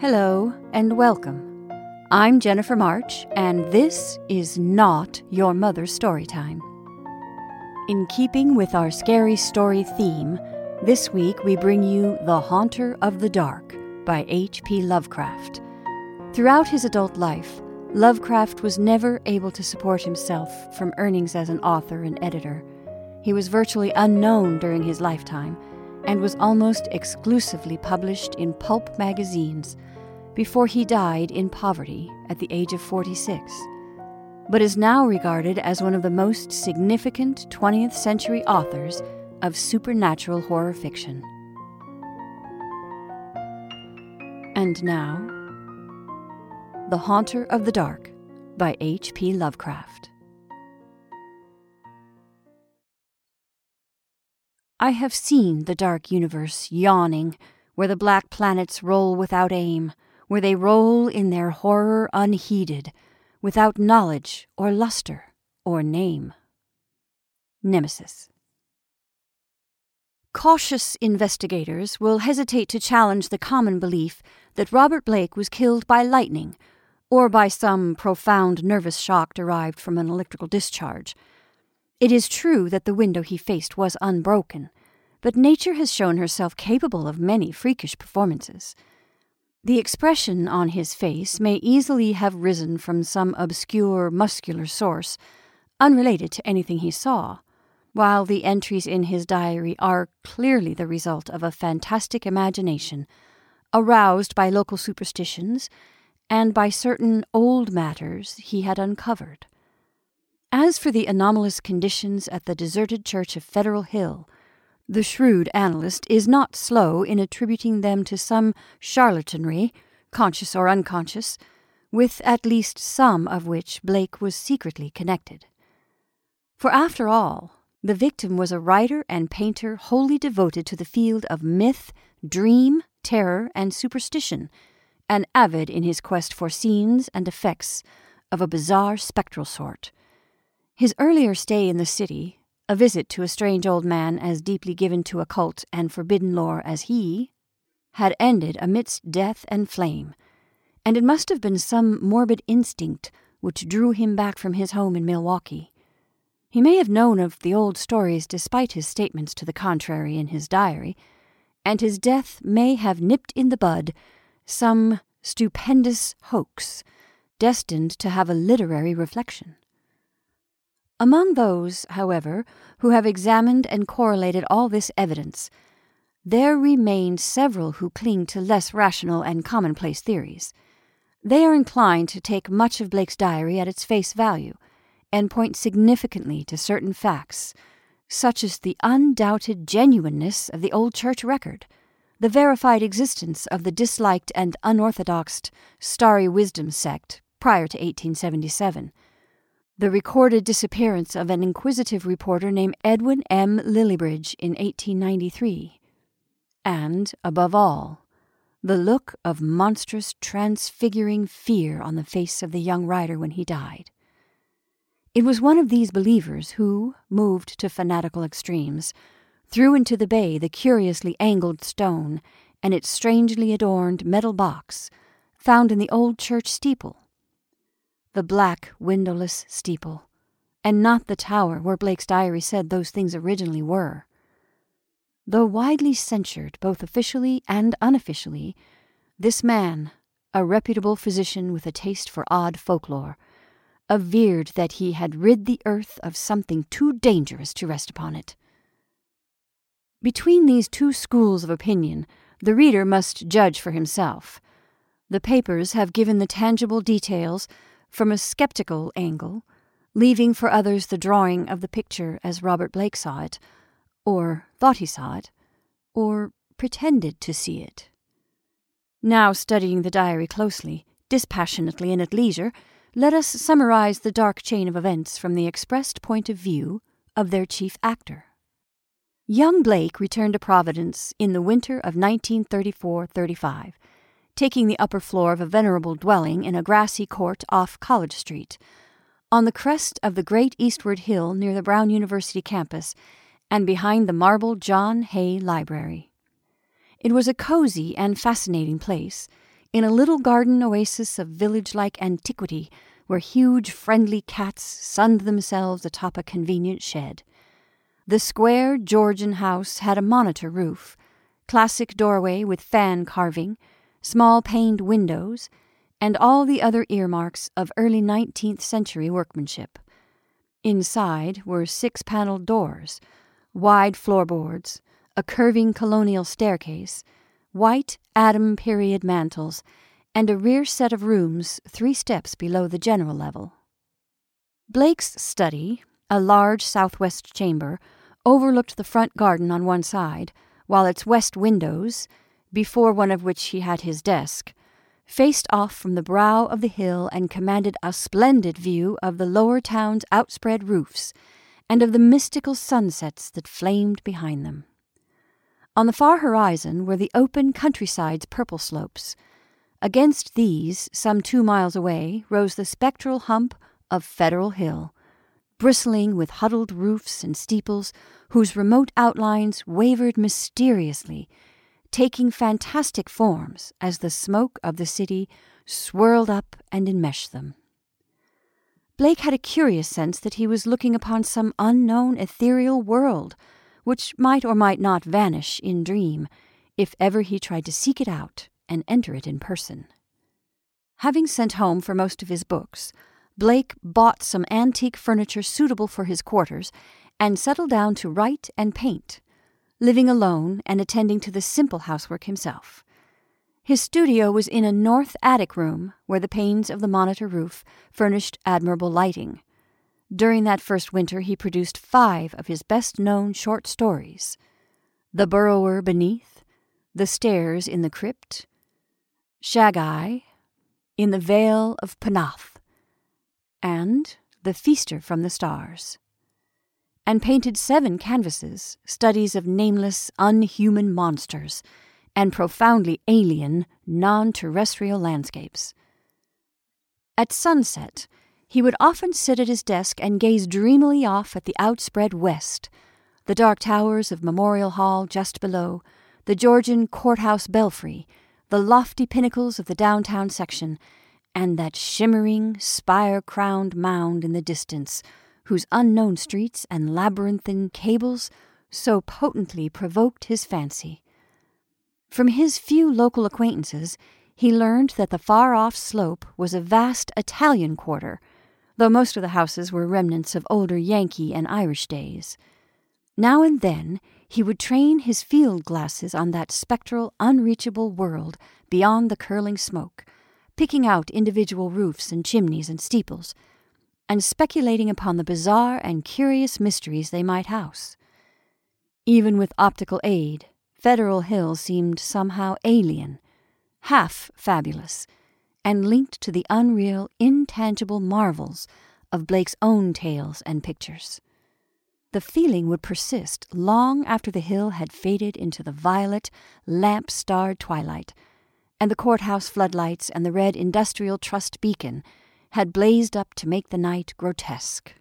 Hello and welcome. I'm Jennifer March, and this is not your mother's story time. In keeping with our scary story theme, this week we bring you The Haunter of the Dark by H.P. Lovecraft. Throughout his adult life, Lovecraft was never able to support himself from earnings as an author and editor. He was virtually unknown during his lifetime and was almost exclusively published in pulp magazines before he died in poverty at the age of 46, but is now regarded as one of the most significant 20th century authors of supernatural horror fiction. And now, The Haunter of the Dark by H.P. Lovecraft. I have seen the dark universe yawning, where the black planets roll without aim, where they roll in their horror unheeded, without knowledge or luster or name. Nemesis. Cautious investigators will hesitate to challenge the common belief that Robert Blake was killed by lightning or by some profound nervous shock derived from an electrical discharge. It is true that the window he faced was unbroken, but nature has shown herself capable of many freakish performances. The expression on his face may easily have risen from some obscure muscular source, unrelated to anything he saw, while the entries in his diary are clearly the result of a fantastic imagination, aroused by local superstitions and by certain old matters he had uncovered. As for the anomalous conditions at the deserted church of Federal Hill, the shrewd analyst is not slow in attributing them to some charlatanry, conscious or unconscious, with at least some of which Blake was secretly connected. For after all, the victim was a writer and painter wholly devoted to the field of myth, dream, terror, and superstition, and avid in his quest for scenes and effects of a bizarre spectral sort. His earlier stay in the city, a visit to a strange old man as deeply given to occult and forbidden lore as he, had ended amidst death and flame, and it must have been some morbid instinct which drew him back from his home in Milwaukee. He may have known of the old stories despite his statements to the contrary in his diary, and his death may have nipped in the bud some stupendous hoax destined to have a literary reflection. Among those, however, who have examined and correlated all this evidence, there remain several who cling to less rational and commonplace theories. They are inclined to take much of Blake's diary at its face value, and point significantly to certain facts, such as the undoubted genuineness of the old church record, the verified existence of the disliked and unorthodox Starry Wisdom sect prior to 1877 the recorded disappearance of an inquisitive reporter named Edwin M. Lillibridge in 1893, and, above all, the look of monstrous, transfiguring fear on the face of the young writer when he died. It was one of these believers who, moved to fanatical extremes, threw into the bay the curiously angled stone and its strangely adorned metal box found in the old church steeple the black, windowless steeple, and not the tower where Blake's diary said those things originally were. Though widely censured both officially and unofficially, this man, a reputable physician with a taste for odd folklore, averred that he had rid the earth of something too dangerous to rest upon it. Between these two schools of opinion, the reader must judge for himself. The papers have given the tangible details from a skeptical angle, leaving for others the drawing of the picture as Robert Blake saw it, or thought he saw it, or pretended to see it. Now, studying the diary closely, dispassionately, and at leisure, let us summarize the dark chain of events from the expressed point of view of their chief actor. Young Blake returned to Providence in the winter of 1934 35 taking the upper floor of a venerable dwelling in a grassy court off College Street, on the crest of the great eastward hill near the Brown University campus and behind the marble John Hay Library. It was a cozy and fascinating place, in a little garden oasis of village like antiquity where huge friendly cats sunned themselves atop a convenient shed. The square Georgian house had a monitor roof, classic doorway with fan carving, small paned windows, and all the other earmarks of early 19th century workmanship. Inside were six paneled doors, wide floorboards, a curving colonial staircase, white Adam period mantels, and a rear set of rooms three steps below the general level. Blake's study, a large southwest chamber, overlooked the front garden on one side, while its west windows, before one of which he had his desk, faced off from the brow of the hill and commanded a splendid view of the lower town's outspread roofs and of the mystical sunsets that flamed behind them. On the far horizon were the open countryside's purple slopes. Against these, some two miles away, rose the spectral hump of Federal Hill, bristling with huddled roofs and steeples whose remote outlines wavered mysteriously taking fantastic forms as the smoke of the city swirled up and enmeshed them. Blake had a curious sense that he was looking upon some unknown ethereal world, which might or might not vanish in dream, if ever he tried to seek it out and enter it in person. Having sent home for most of his books, Blake bought some antique furniture suitable for his quarters and settled down to write and paint living alone and attending to the simple housework himself. His studio was in a north attic room where the panes of the monitor roof furnished admirable lighting. During that first winter, he produced five of his best known short stories The Burrower Beneath, The Stairs in the Crypt, Shaggai, In the Vale of Pnath, and The Feaster from the Stars and painted seven canvases, studies of nameless, unhuman monsters, and profoundly alien, non terrestrial landscapes. At sunset, he would often sit at his desk and gaze dreamily off at the outspread west, the dark towers of Memorial Hall just below, the Georgian courthouse belfry, the lofty pinnacles of the downtown section, and that shimmering, spire crowned mound in the distance whose unknown streets and labyrinthine cables so potently provoked his fancy. From his few local acquaintances, he learned that the far off slope was a vast Italian quarter, though most of the houses were remnants of older Yankee and Irish days. Now and then he would train his field glasses on that spectral, unreachable world beyond the curling smoke, picking out individual roofs and chimneys and steeples and speculating upon the bizarre and curious mysteries they might house. Even with optical aid, Federal Hill seemed somehow alien, half fabulous, and linked to the unreal, intangible marvels of Blake's own tales and pictures. The feeling would persist long after the hill had faded into the violet, lamp starred twilight, and the courthouse floodlights and the red industrial trust beacon had blazed up to make the night grotesque.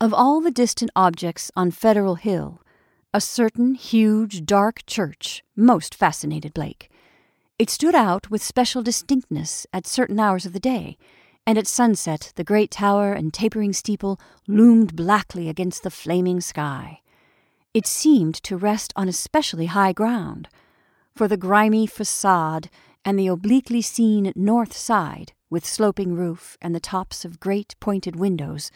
Of all the distant objects on Federal Hill, a certain huge, dark church most fascinated Blake. It stood out with special distinctness at certain hours of the day, and at sunset the great tower and tapering steeple loomed blackly against the flaming sky. It seemed to rest on especially high ground, for the grimy facade and the obliquely seen north side with sloping roof and the tops of great pointed windows,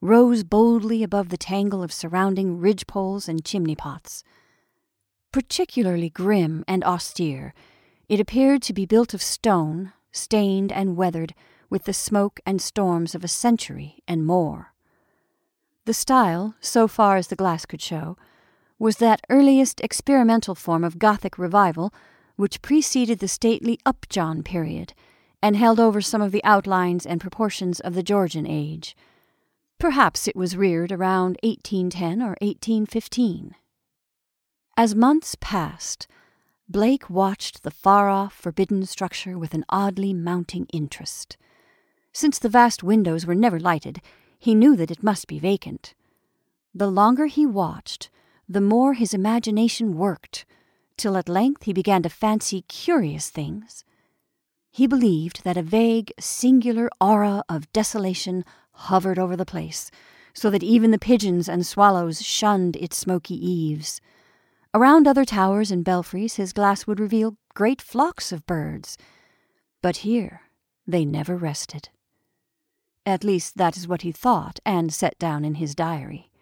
rose boldly above the tangle of surrounding ridge poles and chimney pots. Particularly grim and austere, it appeared to be built of stone, stained and weathered with the smoke and storms of a century and more. The style, so far as the glass could show, was that earliest experimental form of Gothic revival which preceded the stately Upjohn period and held over some of the outlines and proportions of the Georgian age. Perhaps it was reared around 1810 or 1815. As months passed, Blake watched the far off, forbidden structure with an oddly mounting interest. Since the vast windows were never lighted, he knew that it must be vacant. The longer he watched, the more his imagination worked, till at length he began to fancy curious things. He believed that a vague, singular aura of desolation hovered over the place, so that even the pigeons and swallows shunned its smoky eaves. Around other towers and belfries his glass would reveal great flocks of birds, but here they never rested. At least that is what he thought and set down in his diary.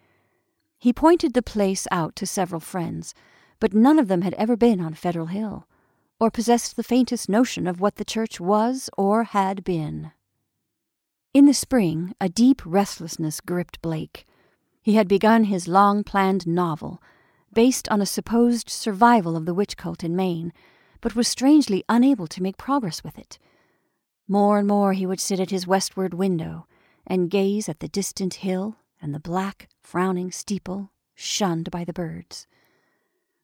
He pointed the place out to several friends, but none of them had ever been on Federal Hill, or possessed the faintest notion of what the church was or had been. In the spring, a deep restlessness gripped Blake. He had begun his long planned novel, based on a supposed survival of the witch cult in Maine, but was strangely unable to make progress with it. More and more he would sit at his westward window and gaze at the distant hill and the black, frowning steeple shunned by the birds.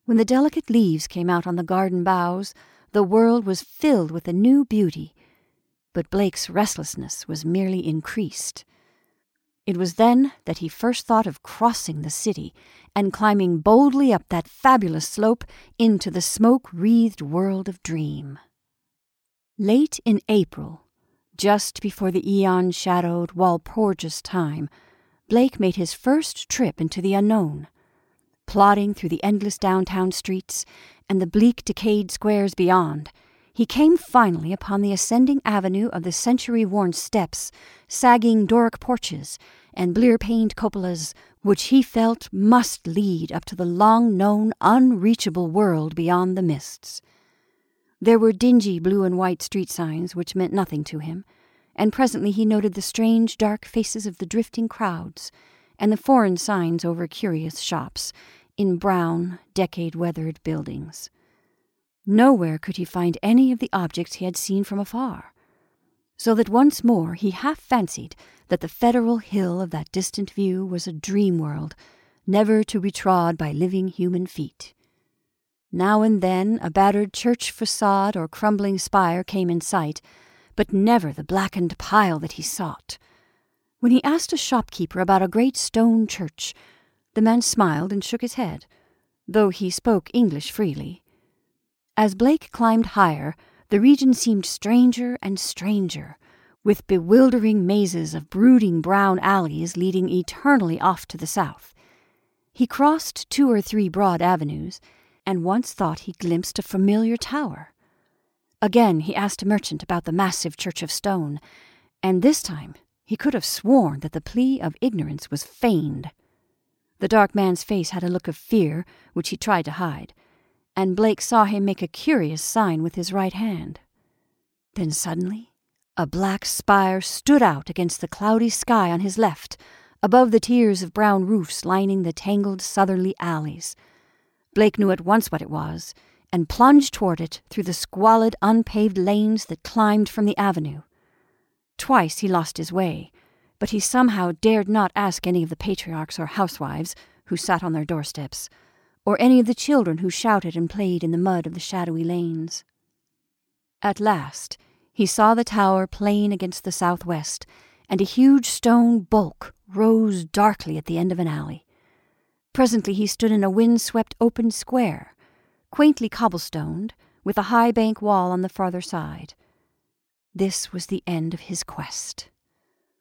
When the delicate leaves came out on the garden boughs, the world was filled with a new beauty, but Blake's restlessness was merely increased. It was then that he first thought of crossing the city and climbing boldly up that fabulous slope into the smoke wreathed world of dream. Late in April, just before the eon shadowed Walpurgis time, Blake made his first trip into the unknown. Plodding through the endless downtown streets and the bleak, decayed squares beyond, he came finally upon the ascending avenue of the century worn steps, sagging Doric porches, and blear paned cupolas, which he felt must lead up to the long known, unreachable world beyond the mists. There were dingy blue and white street signs which meant nothing to him, and presently he noted the strange dark faces of the drifting crowds and the foreign signs over curious shops in brown, decade weathered buildings. Nowhere could he find any of the objects he had seen from afar, so that once more he half fancied that the federal hill of that distant view was a dream world, never to be trod by living human feet. Now and then a battered church facade or crumbling spire came in sight, but never the blackened pile that he sought. When he asked a shopkeeper about a great stone church, the man smiled and shook his head, though he spoke English freely. As Blake climbed higher, the region seemed stranger and stranger, with bewildering mazes of brooding brown alleys leading eternally off to the south. He crossed two or three broad avenues, and once thought he glimpsed a familiar tower. Again he asked a merchant about the massive church of stone, and this time he could have sworn that the plea of ignorance was feigned. The dark man's face had a look of fear, which he tried to hide, and Blake saw him make a curious sign with his right hand. Then suddenly, a black spire stood out against the cloudy sky on his left, above the tiers of brown roofs lining the tangled southerly alleys. Blake knew at once what it was, and plunged toward it through the squalid, unpaved lanes that climbed from the avenue. Twice he lost his way, but he somehow dared not ask any of the patriarchs or housewives who sat on their doorsteps, or any of the children who shouted and played in the mud of the shadowy lanes. At last, he saw the tower plain against the southwest, and a huge stone bulk rose darkly at the end of an alley. Presently he stood in a wind-swept open square, quaintly cobblestoned, with a high bank wall on the farther side. This was the end of his quest.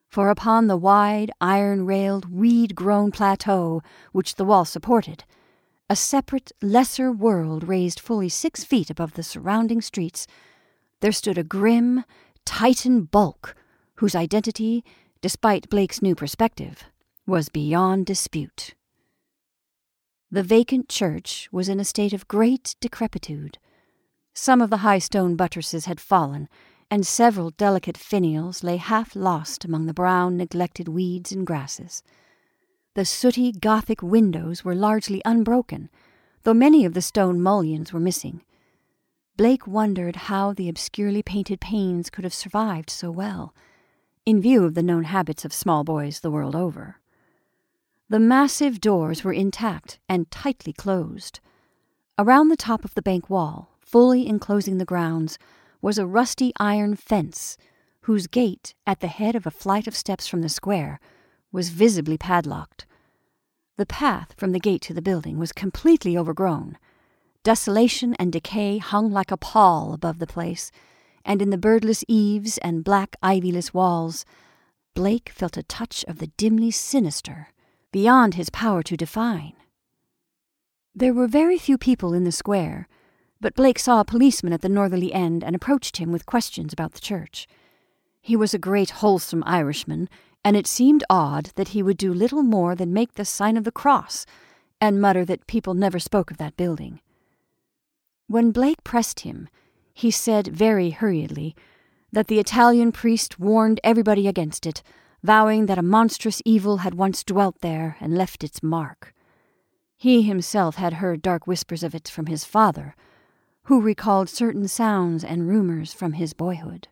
For upon the wide, iron railed, weed grown plateau which the wall supported, a separate, lesser world raised fully six feet above the surrounding streets, there stood a grim, Titan bulk whose identity, despite Blake's new perspective, was beyond dispute. The vacant church was in a state of great decrepitude. Some of the high stone buttresses had fallen, and several delicate finials lay half lost among the brown, neglected weeds and grasses. The sooty Gothic windows were largely unbroken, though many of the stone mullions were missing. Blake wondered how the obscurely painted panes could have survived so well, in view of the known habits of small boys the world over. The massive doors were intact and tightly closed. Around the top of the bank wall, fully enclosing the grounds, was a rusty iron fence, whose gate, at the head of a flight of steps from the square, was visibly padlocked. The path from the gate to the building was completely overgrown. Desolation and decay hung like a pall above the place, and in the birdless eaves and black ivyless walls, Blake felt a touch of the dimly sinister, beyond his power to define. There were very few people in the square, but Blake saw a policeman at the northerly end and approached him with questions about the church. He was a great wholesome Irishman, and it seemed odd that he would do little more than make the sign of the cross and mutter that people never spoke of that building. When Blake pressed him, he said very hurriedly that the Italian priest warned everybody against it, vowing that a monstrous evil had once dwelt there and left its mark. He himself had heard dark whispers of it from his father, who recalled certain sounds and rumors from his boyhood.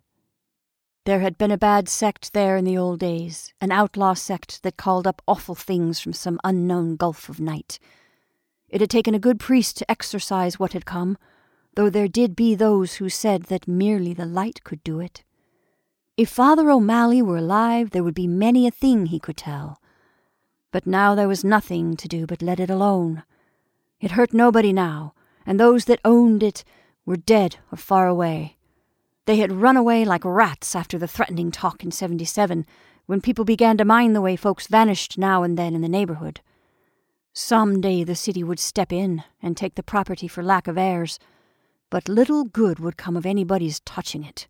There had been a bad sect there in the old days, an outlaw sect that called up awful things from some unknown gulf of night. It had taken a good priest to exorcise what had come, though there did be those who said that merely the light could do it. If Father O'Malley were alive, there would be many a thing he could tell. But now there was nothing to do but let it alone. It hurt nobody now, and those that owned it were dead or far away. They had run away like rats after the threatening talk in 77, when people began to mind the way folks vanished now and then in the neighborhood. Some day the city would step in and take the property for lack of heirs, but little good would come of anybody's touching it.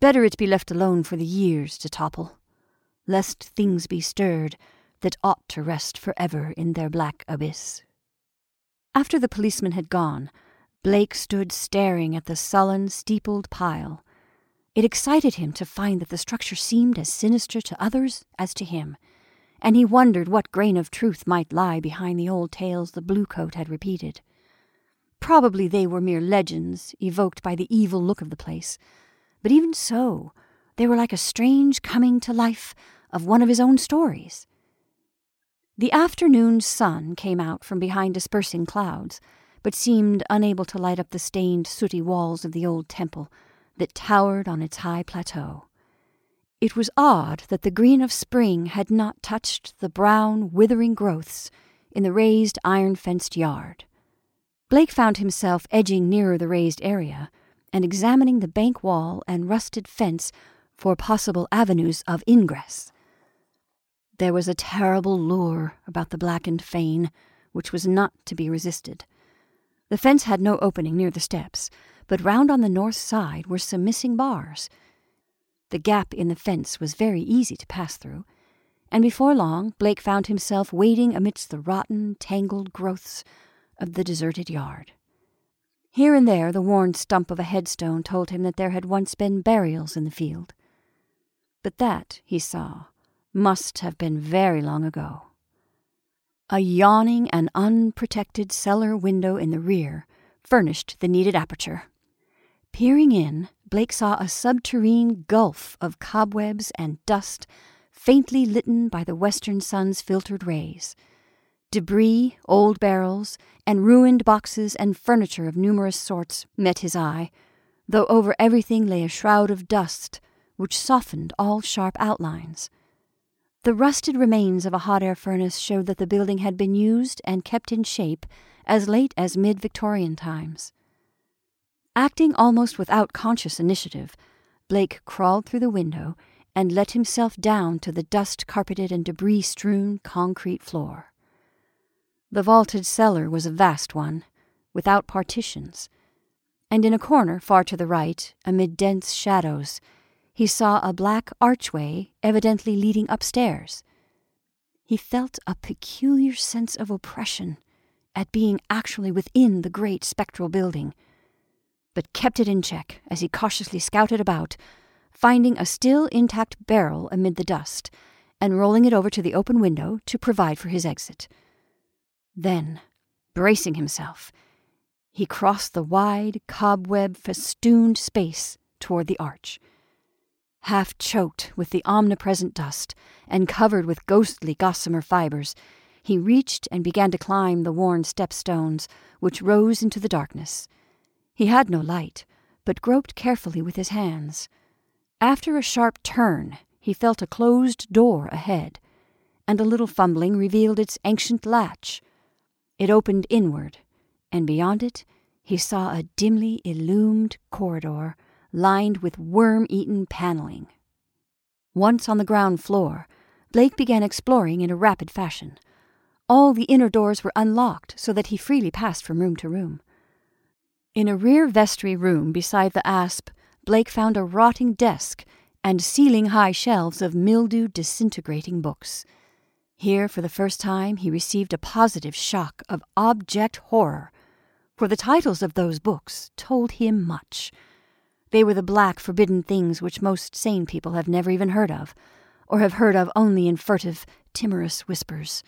Better it be left alone for the years to topple, lest things be stirred that ought to rest for ever in their black abyss. After the policeman had gone, Blake stood staring at the sullen, steepled pile. It excited him to find that the structure seemed as sinister to others as to him, and he wondered what grain of truth might lie behind the old tales the bluecoat had repeated. Probably they were mere legends evoked by the evil look of the place, but even so, they were like a strange coming to life of one of his own stories. The afternoon sun came out from behind dispersing clouds but seemed unable to light up the stained, sooty walls of the old temple that towered on its high plateau. It was odd that the green of spring had not touched the brown, withering growths in the raised, iron fenced yard. Blake found himself edging nearer the raised area and examining the bank wall and rusted fence for possible avenues of ingress. There was a terrible lure about the blackened fane which was not to be resisted. The fence had no opening near the steps, but round on the north side were some missing bars. The gap in the fence was very easy to pass through, and before long Blake found himself wading amidst the rotten, tangled growths of the deserted yard. Here and there the worn stump of a headstone told him that there had once been burials in the field. But that, he saw, must have been very long ago. A yawning and unprotected cellar window in the rear furnished the needed aperture. Peering in, Blake saw a subterranean gulf of cobwebs and dust faintly litten by the western sun's filtered rays. Debris, old barrels, and ruined boxes and furniture of numerous sorts met his eye, though over everything lay a shroud of dust which softened all sharp outlines. The rusted remains of a hot air furnace showed that the building had been used and kept in shape as late as mid Victorian times. Acting almost without conscious initiative, Blake crawled through the window and let himself down to the dust carpeted and debris strewn concrete floor. The vaulted cellar was a vast one, without partitions, and in a corner far to the right, amid dense shadows, he saw a black archway evidently leading upstairs. He felt a peculiar sense of oppression at being actually within the great spectral building, but kept it in check as he cautiously scouted about, finding a still intact barrel amid the dust and rolling it over to the open window to provide for his exit. Then, bracing himself, he crossed the wide, cobweb festooned space toward the arch half choked with the omnipresent dust and covered with ghostly gossamer fibers, he reached and began to climb the worn step-stones which rose into the darkness. He had no light, but groped carefully with his hands. After a sharp turn, he felt a closed door ahead, and a little fumbling revealed its ancient latch. It opened inward, and beyond it he saw a dimly illumined corridor lined with worm eaten paneling. Once on the ground floor, Blake began exploring in a rapid fashion. All the inner doors were unlocked so that he freely passed from room to room. In a rear vestry room beside the apse, Blake found a rotting desk and ceiling high shelves of mildew disintegrating books. Here, for the first time, he received a positive shock of object horror, for the titles of those books told him much. They were the black, forbidden things which most sane people have never even heard of, or have heard of only in furtive, timorous whispers.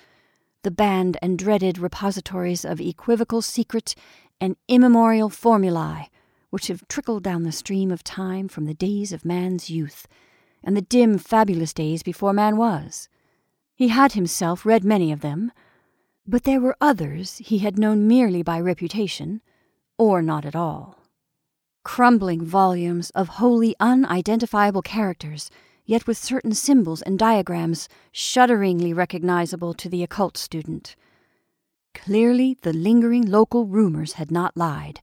The banned and dreaded repositories of equivocal secret and immemorial formulae which have trickled down the stream of time from the days of man's youth and the dim, fabulous days before man was. He had himself read many of them, but there were others he had known merely by reputation, or not at all. Crumbling volumes of wholly unidentifiable characters, yet with certain symbols and diagrams shudderingly recognizable to the occult student. Clearly, the lingering local rumors had not lied.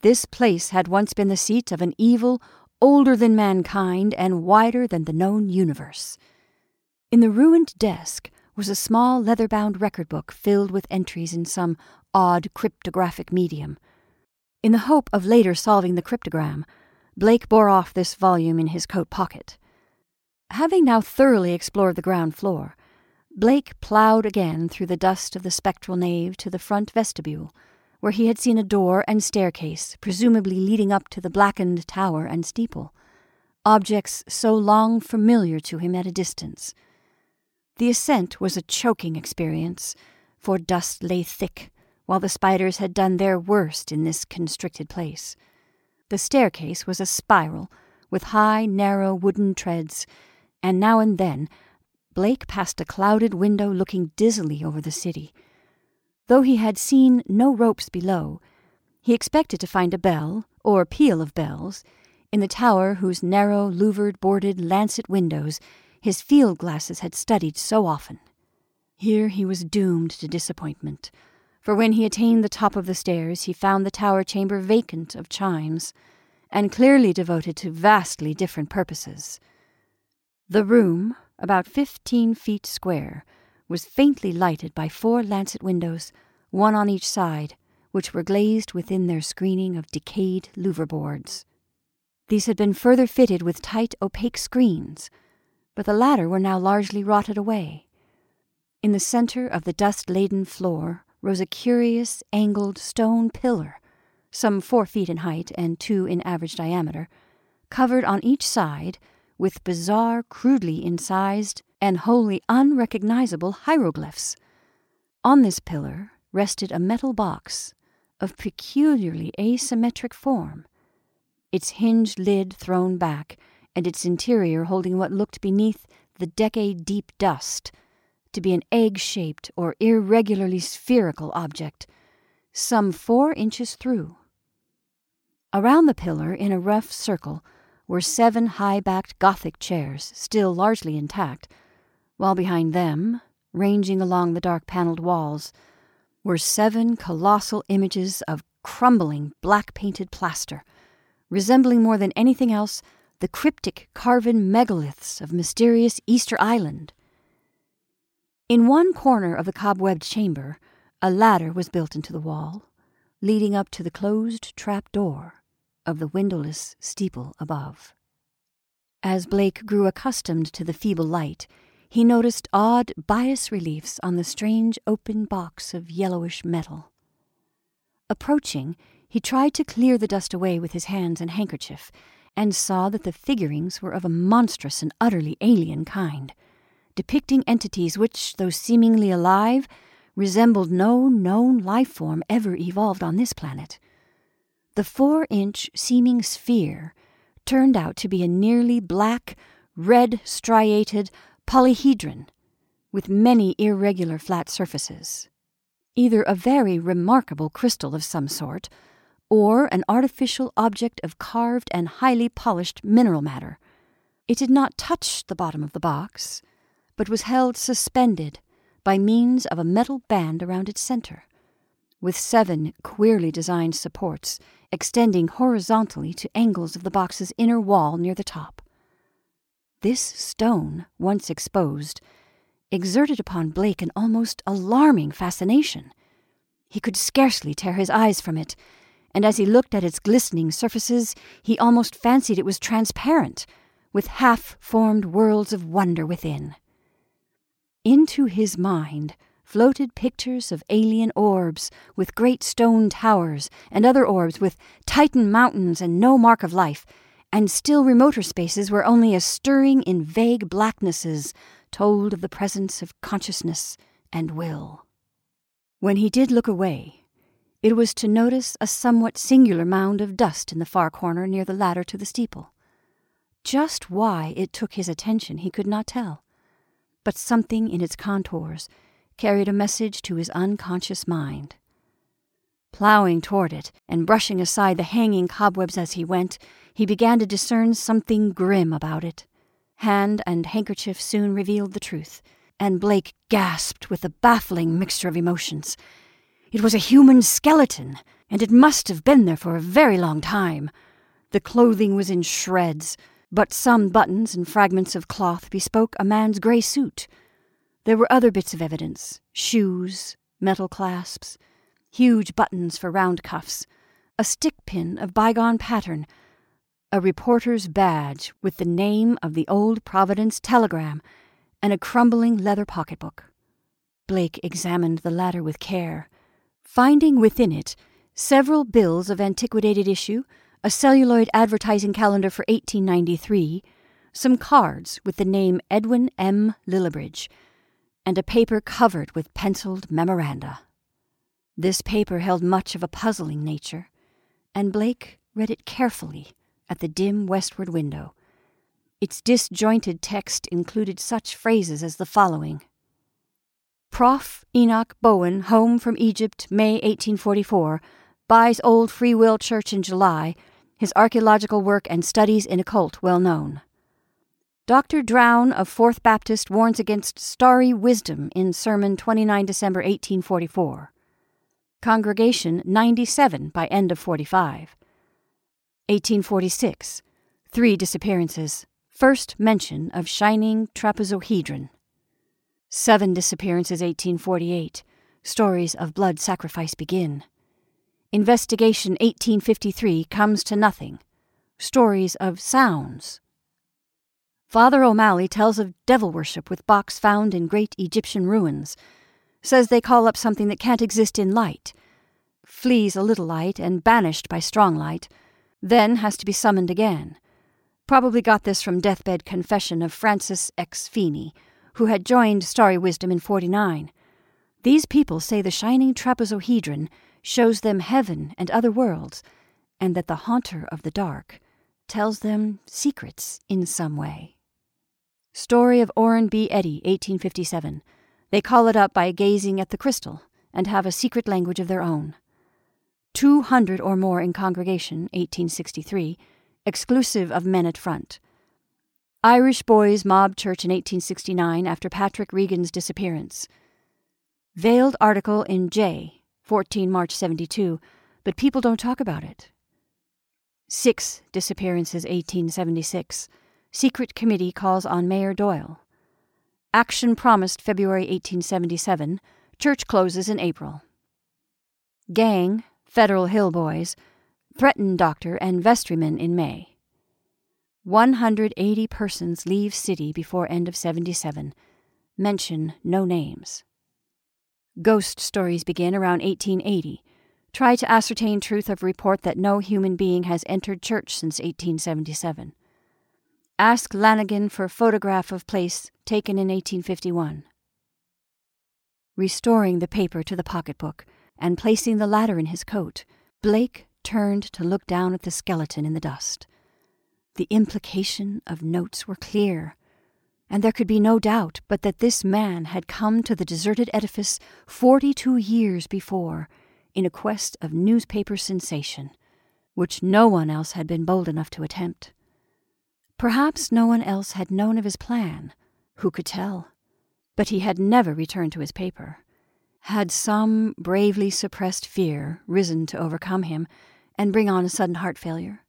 This place had once been the seat of an evil older than mankind and wider than the known universe. In the ruined desk was a small leather bound record book filled with entries in some odd cryptographic medium. In the hope of later solving the cryptogram, Blake bore off this volume in his coat pocket. Having now thoroughly explored the ground floor, Blake ploughed again through the dust of the spectral nave to the front vestibule, where he had seen a door and staircase, presumably leading up to the blackened tower and steeple, objects so long familiar to him at a distance. The ascent was a choking experience, for dust lay thick, while the spiders had done their worst in this constricted place. The staircase was a spiral, with high, narrow wooden treads, and now and then Blake passed a clouded window looking dizzily over the city. Though he had seen no ropes below, he expected to find a bell, or peal of bells, in the tower whose narrow, louvered boarded lancet windows his field glasses had studied so often. Here he was doomed to disappointment, for when he attained the top of the stairs, he found the tower chamber vacant of chimes, and clearly devoted to vastly different purposes. The room, about fifteen feet square, was faintly lighted by four lancet windows, one on each side, which were glazed within their screening of decayed louver boards. These had been further fitted with tight, opaque screens but the latter were now largely rotted away. In the center of the dust laden floor rose a curious angled stone pillar, some four feet in height and two in average diameter, covered on each side with bizarre, crudely incised, and wholly unrecognizable hieroglyphs. On this pillar rested a metal box of peculiarly asymmetric form, its hinged lid thrown back and its interior holding what looked beneath the decade deep dust to be an egg shaped or irregularly spherical object, some four inches through. Around the pillar, in a rough circle, were seven high backed Gothic chairs, still largely intact, while behind them, ranging along the dark panelled walls, were seven colossal images of crumbling black painted plaster, resembling more than anything else the cryptic carven megaliths of mysterious Easter Island. In one corner of the cobwebbed chamber, a ladder was built into the wall, leading up to the closed trap door of the windowless steeple above. As Blake grew accustomed to the feeble light, he noticed odd bas-reliefs on the strange open box of yellowish metal. Approaching, he tried to clear the dust away with his hands and handkerchief, and saw that the figurings were of a monstrous and utterly alien kind, depicting entities which, though seemingly alive, resembled no known life form ever evolved on this planet. The four inch seeming sphere turned out to be a nearly black, red striated polyhedron with many irregular flat surfaces. Either a very remarkable crystal of some sort, or an artificial object of carved and highly polished mineral matter. It did not touch the bottom of the box, but was held suspended by means of a metal band around its center, with seven queerly designed supports extending horizontally to angles of the box's inner wall near the top. This stone, once exposed, exerted upon Blake an almost alarming fascination. He could scarcely tear his eyes from it, and as he looked at its glistening surfaces, he almost fancied it was transparent, with half formed worlds of wonder within. Into his mind floated pictures of alien orbs with great stone towers, and other orbs with Titan mountains and no mark of life, and still remoter spaces where only a stirring in vague blacknesses told of the presence of consciousness and will. When he did look away, it was to notice a somewhat singular mound of dust in the far corner near the ladder to the steeple. Just why it took his attention he could not tell, but something in its contours carried a message to his unconscious mind. Plowing toward it and brushing aside the hanging cobwebs as he went, he began to discern something grim about it. Hand and handkerchief soon revealed the truth, and Blake gasped with a baffling mixture of emotions. It was a human skeleton, and it must have been there for a very long time. The clothing was in shreds, but some buttons and fragments of cloth bespoke a man's grey suit. There were other bits of evidence shoes, metal clasps, huge buttons for round cuffs, a stick pin of bygone pattern a reporter's badge with the name of the old Providence telegram, and a crumbling leather pocketbook. Blake examined the latter with care, finding within it several bills of antiquated issue, a celluloid advertising calendar for 1893, some cards with the name Edwin M. Lillibridge, and a paper covered with penciled memoranda. This paper held much of a puzzling nature, and Blake read it carefully at the dim westward window. Its disjointed text included such phrases as the following Prof. Enoch Bowen, home from Egypt, May 1844, buys Old Free Will Church in July, his archaeological work and studies in occult well known. Dr. Drown of Fourth Baptist warns against starry wisdom in Sermon 29 December 1844. Congregation 97 by end of 45. 1846. Three disappearances. First mention of shining trapezohedron. Seven disappearances 1848. Stories of blood sacrifice begin. Investigation 1853 comes to nothing. Stories of sounds. Father O'Malley tells of devil worship with box found in great Egyptian ruins. Says they call up something that can't exist in light. Flees a little light and banished by strong light then has to be summoned again. Probably got this from deathbed confession of Francis X. Feeney, who had joined Starry Wisdom in 49. These people say the shining trapezohedron shows them heaven and other worlds, and that the haunter of the dark tells them secrets in some way. Story of Orrin B. Eddy, 1857. They call it up by gazing at the crystal and have a secret language of their own. 200 or more in congregation, 1863, exclusive of men at front. Irish boys mob church in 1869 after Patrick Regan's disappearance. Veiled article in J, 14 March 72, but people don't talk about it. Six disappearances 1876. Secret committee calls on Mayor Doyle. Action promised February 1877. Church closes in April. Gang Federal Hill Boys, threatened doctor and vestryman in May. 180 persons leave city before end of 77. Mention no names. Ghost stories begin around 1880. Try to ascertain truth of report that no human being has entered church since 1877. Ask Lanigan for photograph of place taken in 1851. Restoring the paper to the pocketbook, and placing the ladder in his coat, Blake turned to look down at the skeleton in the dust. The implication of notes were clear, and there could be no doubt but that this man had come to the deserted edifice forty two years before in a quest of newspaper sensation, which no one else had been bold enough to attempt. Perhaps no one else had known of his plan. Who could tell? But he had never returned to his paper Had some bravely suppressed fear risen to overcome him and bring on a sudden heart failure?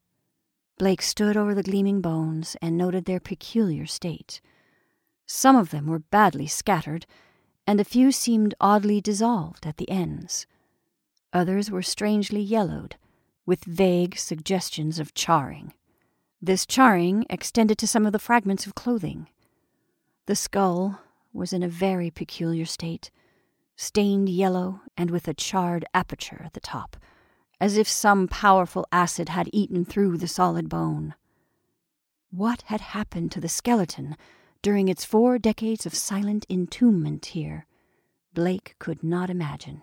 Blake stood over the gleaming bones and noted their peculiar state. Some of them were badly scattered, and a few seemed oddly dissolved at the ends. Others were strangely yellowed, with vague suggestions of charring. This charring extended to some of the fragments of clothing. The skull was in a very peculiar state, stained yellow and with a charred aperture at the top, as if some powerful acid had eaten through the solid bone. What had happened to the skeleton during its four decades of silent entombment here? Blake could not imagine.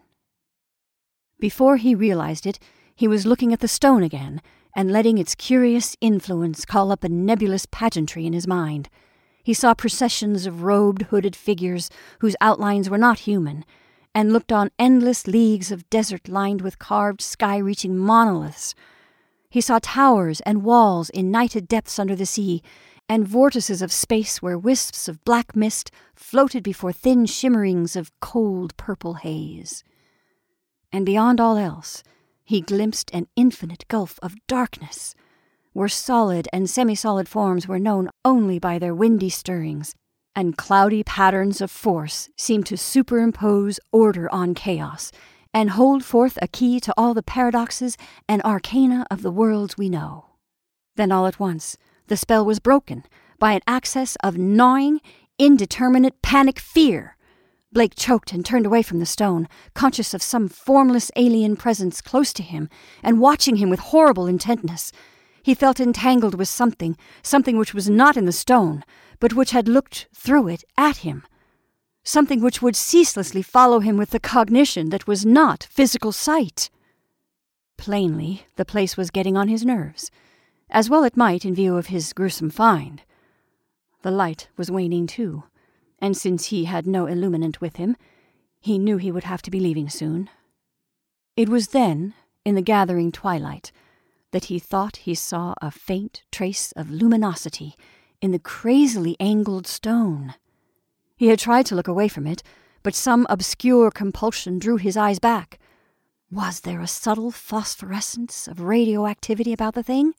Before he realized it, he was looking at the stone again and letting its curious influence call up a nebulous pageantry in his mind. He saw processions of robed, hooded figures whose outlines were not human, and looked on endless leagues of desert lined with carved, sky reaching monoliths. He saw towers and walls in nighted depths under the sea, and vortices of space where wisps of black mist floated before thin shimmerings of cold purple haze. And beyond all else, he glimpsed an infinite gulf of darkness, where solid and semi solid forms were known only by their windy stirrings, and cloudy patterns of force seemed to superimpose order on chaos and hold forth a key to all the paradoxes and arcana of the worlds we know. Then all at once, the spell was broken by an access of gnawing, indeterminate panic fear Blake choked and turned away from the stone, conscious of some formless alien presence close to him and watching him with horrible intentness. He felt entangled with something, something which was not in the stone, but which had looked through it at him. Something which would ceaselessly follow him with the cognition that was not physical sight. Plainly, the place was getting on his nerves, as well it might in view of his gruesome find. The light was waning too and since he had no illuminant with him, he knew he would have to be leaving soon. It was then, in the gathering twilight, that he thought he saw a faint trace of luminosity in the crazily angled stone. He had tried to look away from it, but some obscure compulsion drew his eyes back. Was there a subtle phosphorescence of radioactivity about the thing?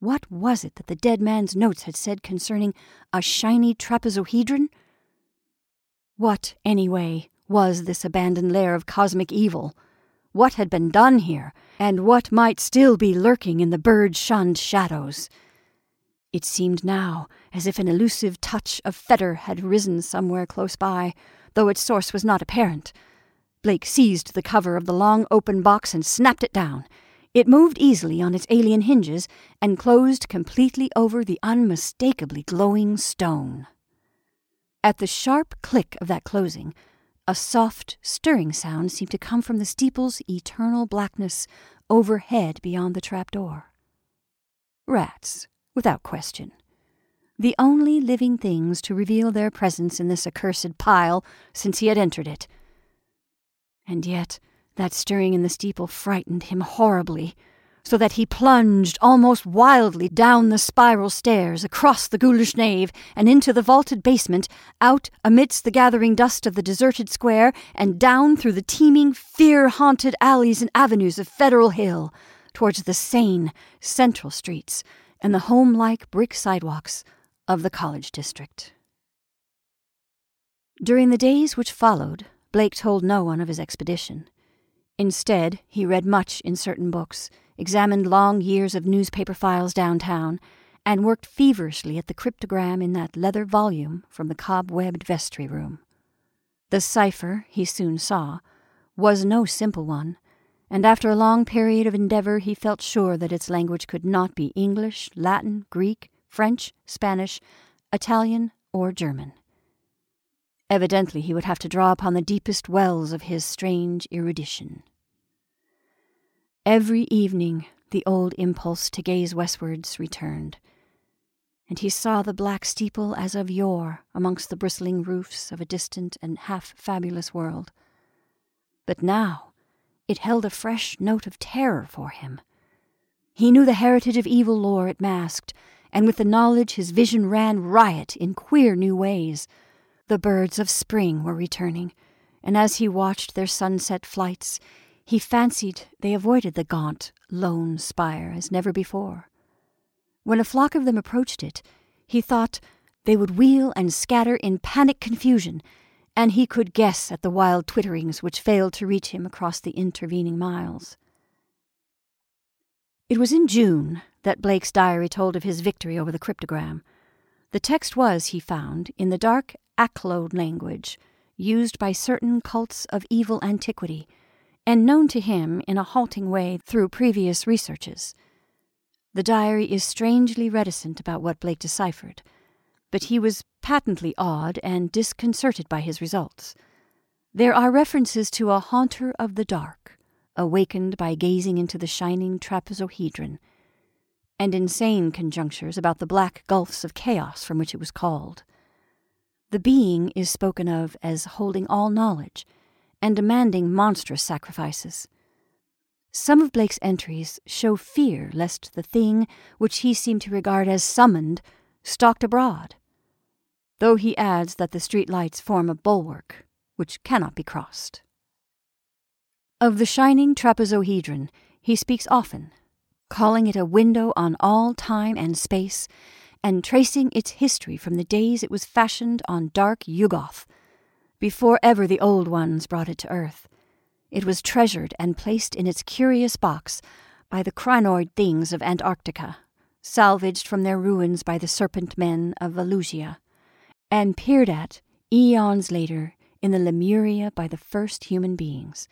What was it that the dead man's notes had said concerning a shiny trapezohedron? What, anyway, was this abandoned lair of cosmic evil? What had been done here, and what might still be lurking in the bird shunned shadows? It seemed now as if an elusive touch of fetor had risen somewhere close by, though its source was not apparent. Blake seized the cover of the long open box and snapped it down. It moved easily on its alien hinges and closed completely over the unmistakably glowing stone. At the sharp click of that closing, a soft, stirring sound seemed to come from the steeple's eternal blackness overhead beyond the trap door. Rats, without question. The only living things to reveal their presence in this accursed pile since he had entered it. And yet, that stirring in the steeple frightened him horribly so that he plunged almost wildly down the spiral stairs, across the ghoulish nave, and into the vaulted basement, out amidst the gathering dust of the deserted square, and down through the teeming, fear haunted alleys and avenues of Federal Hill, towards the sane, central streets and the home like brick sidewalks of the college district. During the days which followed, Blake told no one of his expedition. Instead, he read much in certain books examined long years of newspaper files downtown, and worked feverishly at the cryptogram in that leather volume from the cobwebbed vestry room. The cipher, he soon saw, was no simple one, and after a long period of endeavor he felt sure that its language could not be English, Latin, Greek, French, Spanish, Italian, or German. Evidently he would have to draw upon the deepest wells of his strange erudition. Every evening the old impulse to gaze westwards returned, and he saw the black steeple as of yore amongst the bristling roofs of a distant and half fabulous world. But now it held a fresh note of terror for him. He knew the heritage of evil lore it masked, and with the knowledge his vision ran riot in queer new ways. The birds of spring were returning and as he watched their sunset flights, he fancied they avoided the gaunt, lone spire as never before. When a flock of them approached it, he thought they would wheel and scatter in panic confusion, and he could guess at the wild twitterings which failed to reach him across the intervening miles. It was in June that Blake's diary told of his victory over the cryptogram. The text was, he found, in the dark Aklo language used by certain cults of evil antiquity, and known to him in a halting way through previous researches. The diary is strangely reticent about what Blake deciphered, but he was patently awed and disconcerted by his results. There are references to a haunter of the dark, awakened by gazing into the shining trapezohedron, and insane conjunctures about the black gulfs of chaos from which it was called. The being is spoken of as holding all knowledge and demanding monstrous sacrifices. Some of Blake's entries show fear lest the thing which he seemed to regard as summoned stalked abroad, though he adds that the street lights form a bulwark which cannot be crossed. Of the shining trapezohedron he speaks often, calling it a window on all time and space and tracing its history from the days it was fashioned on dark Yuggoth, before ever the old ones brought it to earth. It was treasured and placed in its curious box by the crinoid things of Antarctica, salvaged from their ruins by the serpent men of Valusia, and peered at, eons later, in the Lemuria by the first human beings.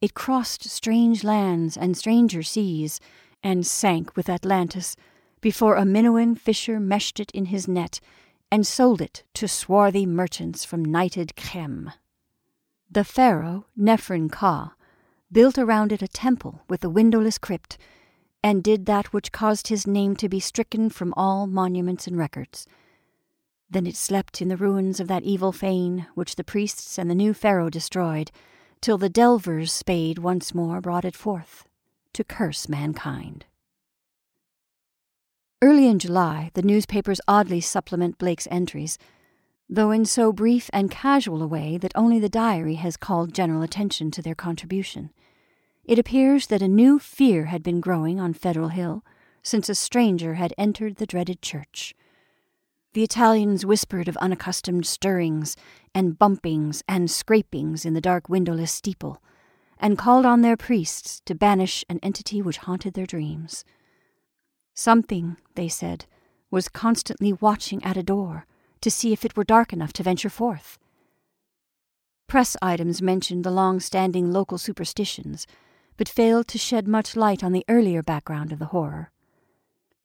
It crossed strange lands and stranger seas, and sank with Atlantis before a Minoan fisher meshed it in his net and sold it to swarthy merchants from nighted Khem. The pharaoh, Nephren Ka, built around it a temple with a windowless crypt, and did that which caused his name to be stricken from all monuments and records. Then it slept in the ruins of that evil fane which the priests and the new pharaoh destroyed, till the delver's spade once more brought it forth to curse mankind. Early in July, the newspapers oddly supplement Blake's entries, though in so brief and casual a way that only the diary has called general attention to their contribution. It appears that a new fear had been growing on Federal Hill since a stranger had entered the dreaded church. The Italians whispered of unaccustomed stirrings and bumpings and scrapings in the dark windowless steeple, and called on their priests to banish an entity which haunted their dreams. Something, they said, was constantly watching at a door to see if it were dark enough to venture forth. Press items mentioned the long standing local superstitions, but failed to shed much light on the earlier background of the horror.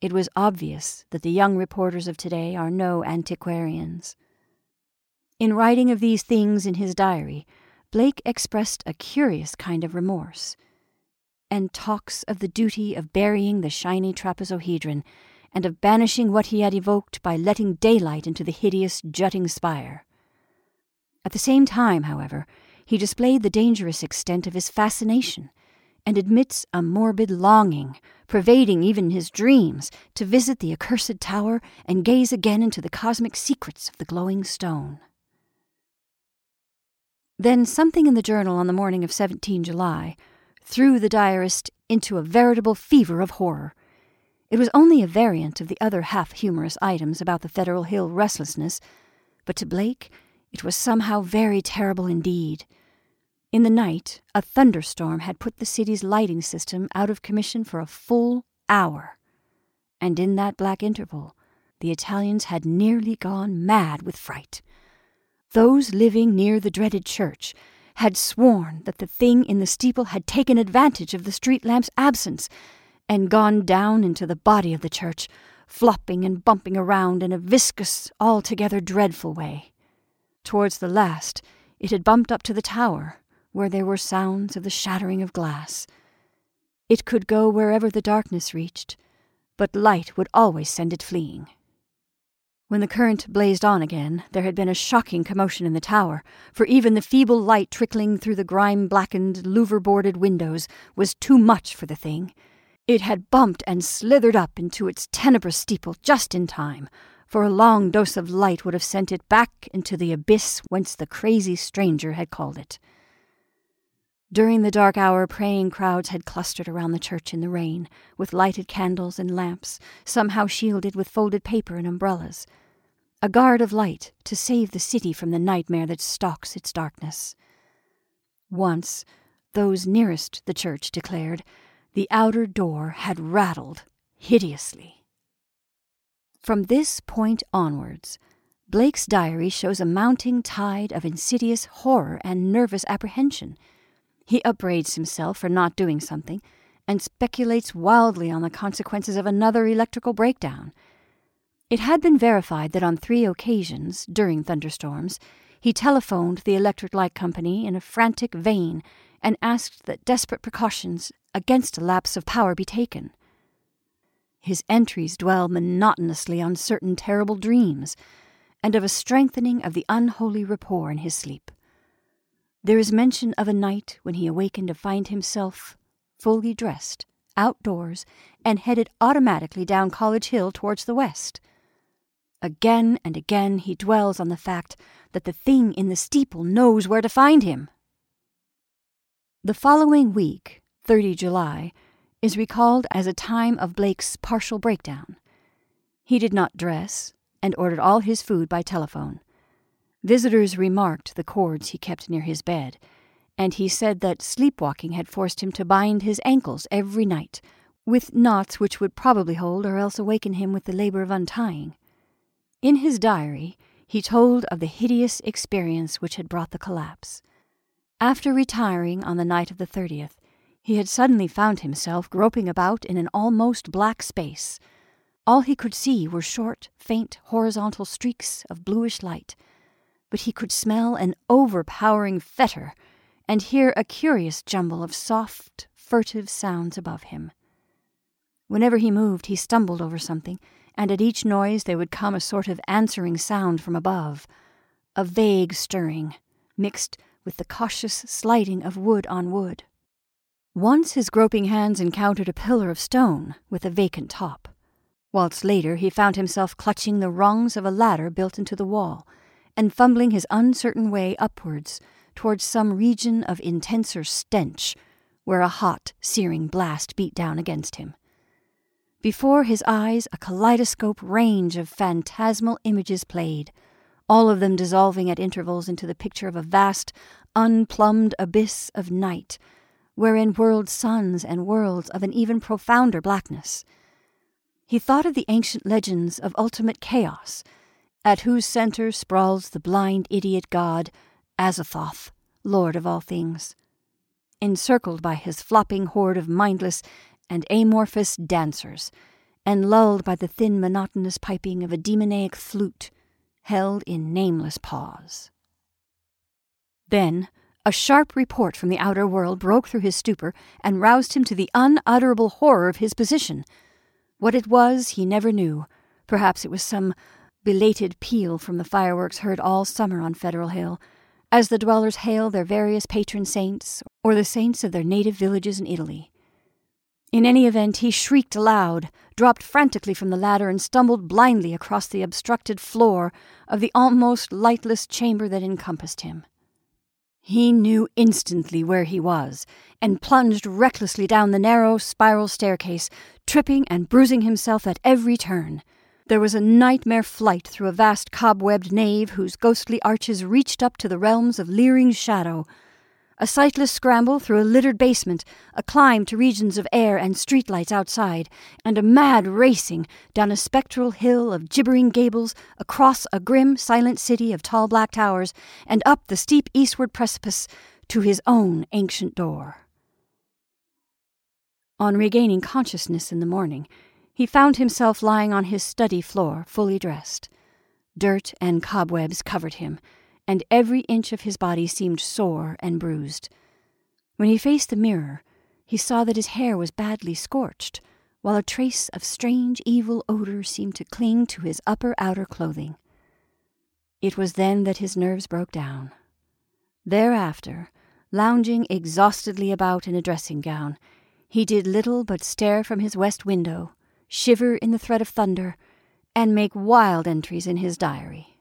It was obvious that the young reporters of today are no antiquarians. In writing of these things in his diary, Blake expressed a curious kind of remorse and talks of the duty of burying the shiny trapezohedron and of banishing what he had evoked by letting daylight into the hideous jutting spire. At the same time, however, he displayed the dangerous extent of his fascination and admits a morbid longing, pervading even his dreams, to visit the accursed tower and gaze again into the cosmic secrets of the glowing stone. Then something in the journal on the morning of 17 July threw the diarist into a veritable fever of horror. It was only a variant of the other half humorous items about the Federal Hill restlessness, but to Blake it was somehow very terrible indeed. In the night, a thunderstorm had put the city's lighting system out of commission for a full hour. And in that black interval, the Italians had nearly gone mad with fright. Those living near the dreaded church had sworn that the thing in the steeple had taken advantage of the street lamp's absence and gone down into the body of the church, flopping and bumping around in a viscous, altogether dreadful way. Towards the last, it had bumped up to the tower, where there were sounds of the shattering of glass. It could go wherever the darkness reached, but light would always send it fleeing. When the current blazed on again, there had been a shocking commotion in the tower, for even the feeble light trickling through the grime blackened, louver boarded windows was too much for the thing. It had bumped and slithered up into its tenebrous steeple just in time, for a long dose of light would have sent it back into the abyss whence the crazy stranger had called it. During the dark hour, praying crowds had clustered around the church in the rain, with lighted candles and lamps, somehow shielded with folded paper and umbrellas. A guard of light to save the city from the nightmare that stalks its darkness. Once, those nearest the church declared, the outer door had rattled hideously. From this point onwards, Blake's diary shows a mounting tide of insidious horror and nervous apprehension. He upbraids himself for not doing something and speculates wildly on the consequences of another electrical breakdown. It had been verified that on three occasions during thunderstorms, he telephoned the electric light company in a frantic vein and asked that desperate precautions against a lapse of power be taken. His entries dwell monotonously on certain terrible dreams, and of a strengthening of the unholy rapport in his sleep. There is mention of a night when he awakened to find himself fully dressed, outdoors, and headed automatically down College Hill towards the west. Again and again he dwells on the fact that the thing in the steeple knows where to find him. The following week, 30 July, is recalled as a time of Blake's partial breakdown. He did not dress and ordered all his food by telephone. Visitors remarked the cords he kept near his bed, and he said that sleepwalking had forced him to bind his ankles every night with knots which would probably hold or else awaken him with the labor of untying. In his diary, he told of the hideous experience which had brought the collapse. After retiring on the night of the 30th, he had suddenly found himself groping about in an almost black space. All he could see were short, faint, horizontal streaks of bluish light, but he could smell an overpowering fetor and hear a curious jumble of soft, furtive sounds above him. Whenever he moved, he stumbled over something, and at each noise there would come a sort of answering sound from above, a vague stirring, mixed with the cautious sliding of wood on wood. Once his groping hands encountered a pillar of stone with a vacant top, whilst later he found himself clutching the rungs of a ladder built into the wall and fumbling his uncertain way upwards towards some region of intenser stench where a hot, searing blast beat down against him. Before his eyes, a kaleidoscope range of phantasmal images played, all of them dissolving at intervals into the picture of a vast, unplumbed abyss of night wherein whirled suns and worlds of an even profounder blackness. He thought of the ancient legends of ultimate chaos, at whose center sprawls the blind idiot god, Azathoth, lord of all things. Encircled by his flopping horde of mindless and amorphous dancers, and lulled by the thin monotonous piping of a demoniac flute held in nameless paws. Then, a sharp report from the outer world broke through his stupor and roused him to the unutterable horror of his position. What it was, he never knew. Perhaps it was some belated peal from the fireworks heard all summer on Federal Hill, as the dwellers hail their various patron saints or the saints of their native villages in Italy. In any event, he shrieked aloud, dropped frantically from the ladder, and stumbled blindly across the obstructed floor of the almost lightless chamber that encompassed him. He knew instantly where he was, and plunged recklessly down the narrow spiral staircase, tripping and bruising himself at every turn. There was a nightmare flight through a vast cobwebbed nave whose ghostly arches reached up to the realms of leering shadow, a sightless scramble through a littered basement, a climb to regions of air and streetlights outside, and a mad racing down a spectral hill of gibbering gables, across a grim, silent city of tall black towers, and up the steep eastward precipice to his own ancient door. On regaining consciousness in the morning, he found himself lying on his study floor, fully dressed. Dirt and cobwebs covered him and every inch of his body seemed sore and bruised. When he faced the mirror, he saw that his hair was badly scorched, while a trace of strange evil odor seemed to cling to his upper outer clothing. It was then that his nerves broke down. Thereafter, lounging exhaustedly about in a dressing gown, he did little but stare from his west window, shiver in the threat of thunder, and make wild entries in his diary.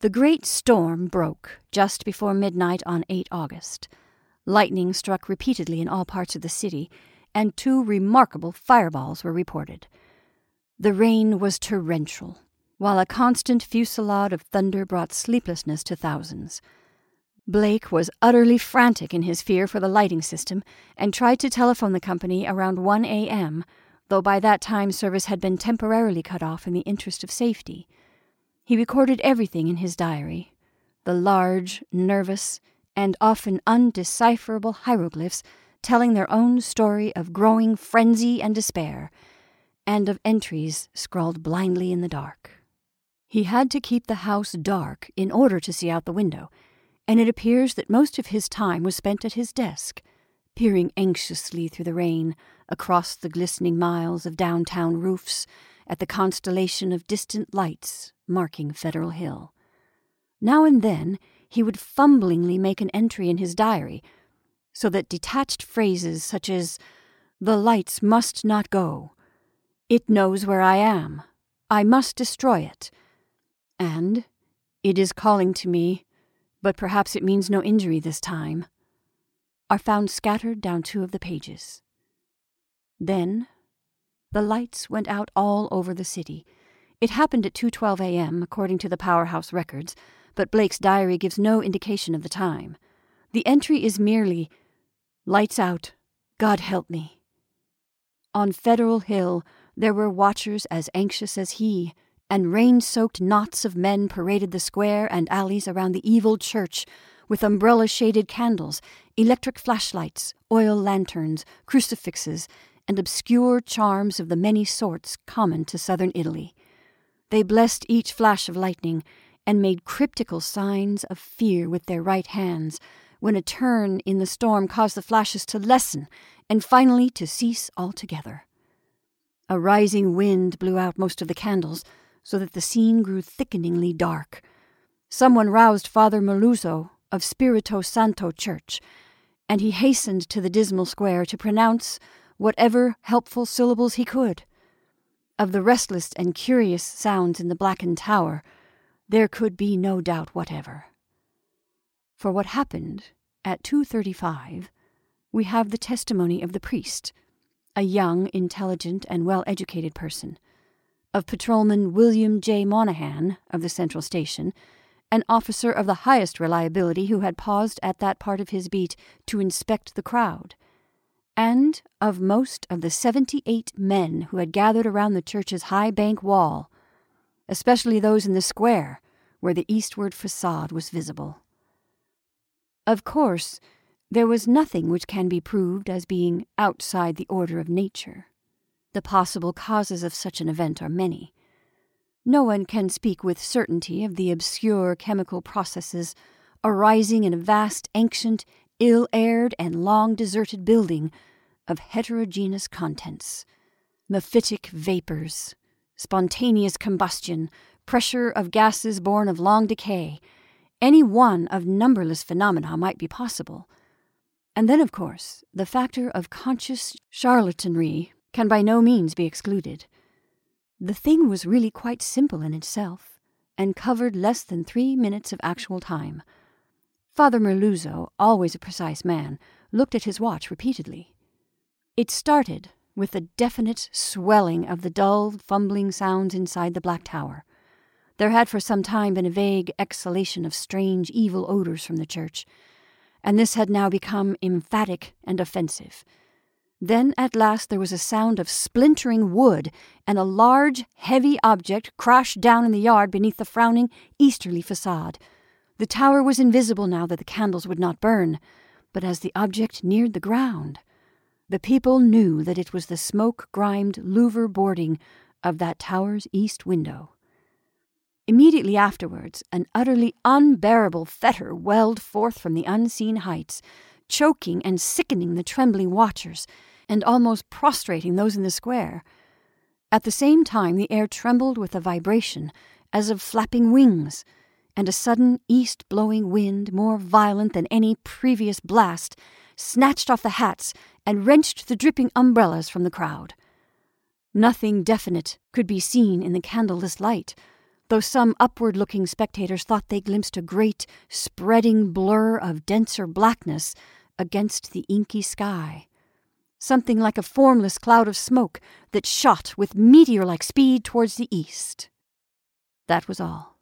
The great storm broke just before midnight on 8 August. Lightning struck repeatedly in all parts of the city, and two remarkable fireballs were reported. The rain was torrential, while a constant fusillade of thunder brought sleeplessness to thousands. Blake was utterly frantic in his fear for the lighting system and tried to telephone the company around 1 a.m., though by that time service had been temporarily cut off in the interest of safety. He recorded everything in his diary the large, nervous, and often undecipherable hieroglyphs telling their own story of growing frenzy and despair, and of entries scrawled blindly in the dark. He had to keep the house dark in order to see out the window, and it appears that most of his time was spent at his desk, peering anxiously through the rain, across the glistening miles of downtown roofs, at the constellation of distant lights marking Federal Hill. Now and then he would fumblingly make an entry in his diary, so that detached phrases such as, The lights must not go, It knows where I am, I must destroy it, and It is calling to me, but perhaps it means no injury this time, are found scattered down two of the pages. Then the lights went out all over the city. It happened at 2:12 a.m. according to the powerhouse records, but Blake's diary gives no indication of the time. The entry is merely lights out. God help me. On Federal Hill there were watchers as anxious as he, and rain-soaked knots of men paraded the square and alleys around the evil church with umbrella-shaded candles, electric flashlights, oil lanterns, crucifixes, and obscure charms of the many sorts common to southern Italy. They blessed each flash of lightning and made cryptical signs of fear with their right hands when a turn in the storm caused the flashes to lessen and finally to cease altogether. A rising wind blew out most of the candles so that the scene grew thickeningly dark. Someone roused Father Merluzzo of Spirito Santo Church, and he hastened to the dismal square to pronounce whatever helpful syllables he could. Of the restless and curious sounds in the blackened tower, there could be no doubt whatever. For what happened at 2:35, we have the testimony of the priest, a young, intelligent, and well-educated person, of Patrolman William J. Monahan of the Central Station, an officer of the highest reliability who had paused at that part of his beat to inspect the crowd and of most of the seventy eight men who had gathered around the church's high bank wall, especially those in the square where the eastward facade was visible. Of course, there was nothing which can be proved as being outside the order of nature. The possible causes of such an event are many. No one can speak with certainty of the obscure chemical processes arising in a vast, ancient, ill aired and long deserted building of heterogeneous contents mephitic vapors, spontaneous combustion, pressure of gases born of long decay. Any one of numberless phenomena might be possible. And then, of course, the factor of conscious charlatanry can by no means be excluded. The thing was really quite simple in itself, and covered less than three minutes of actual time. Father Merluzzo, always a precise man, looked at his watch repeatedly. It started with a definite swelling of the dull, fumbling sounds inside the Black Tower. There had for some time been a vague exhalation of strange, evil odors from the church, and this had now become emphatic and offensive. Then at last there was a sound of splintering wood, and a large, heavy object crashed down in the yard beneath the frowning easterly facade. The tower was invisible now that the candles would not burn, but as the object neared the ground, the people knew that it was the smoke grimed louver boarding of that tower's east window. Immediately afterwards, an utterly unbearable fetor welled forth from the unseen heights, choking and sickening the trembling watchers, and almost prostrating those in the square. At the same time, the air trembled with a vibration as of flapping wings and a sudden east blowing wind, more violent than any previous blast, snatched off the hats and wrenched the dripping umbrellas from the crowd. Nothing definite could be seen in the candleless light, though some upward looking spectators thought they glimpsed a great, spreading blur of denser blackness against the inky sky. Something like a formless cloud of smoke that shot with meteor like speed towards the east. That was all.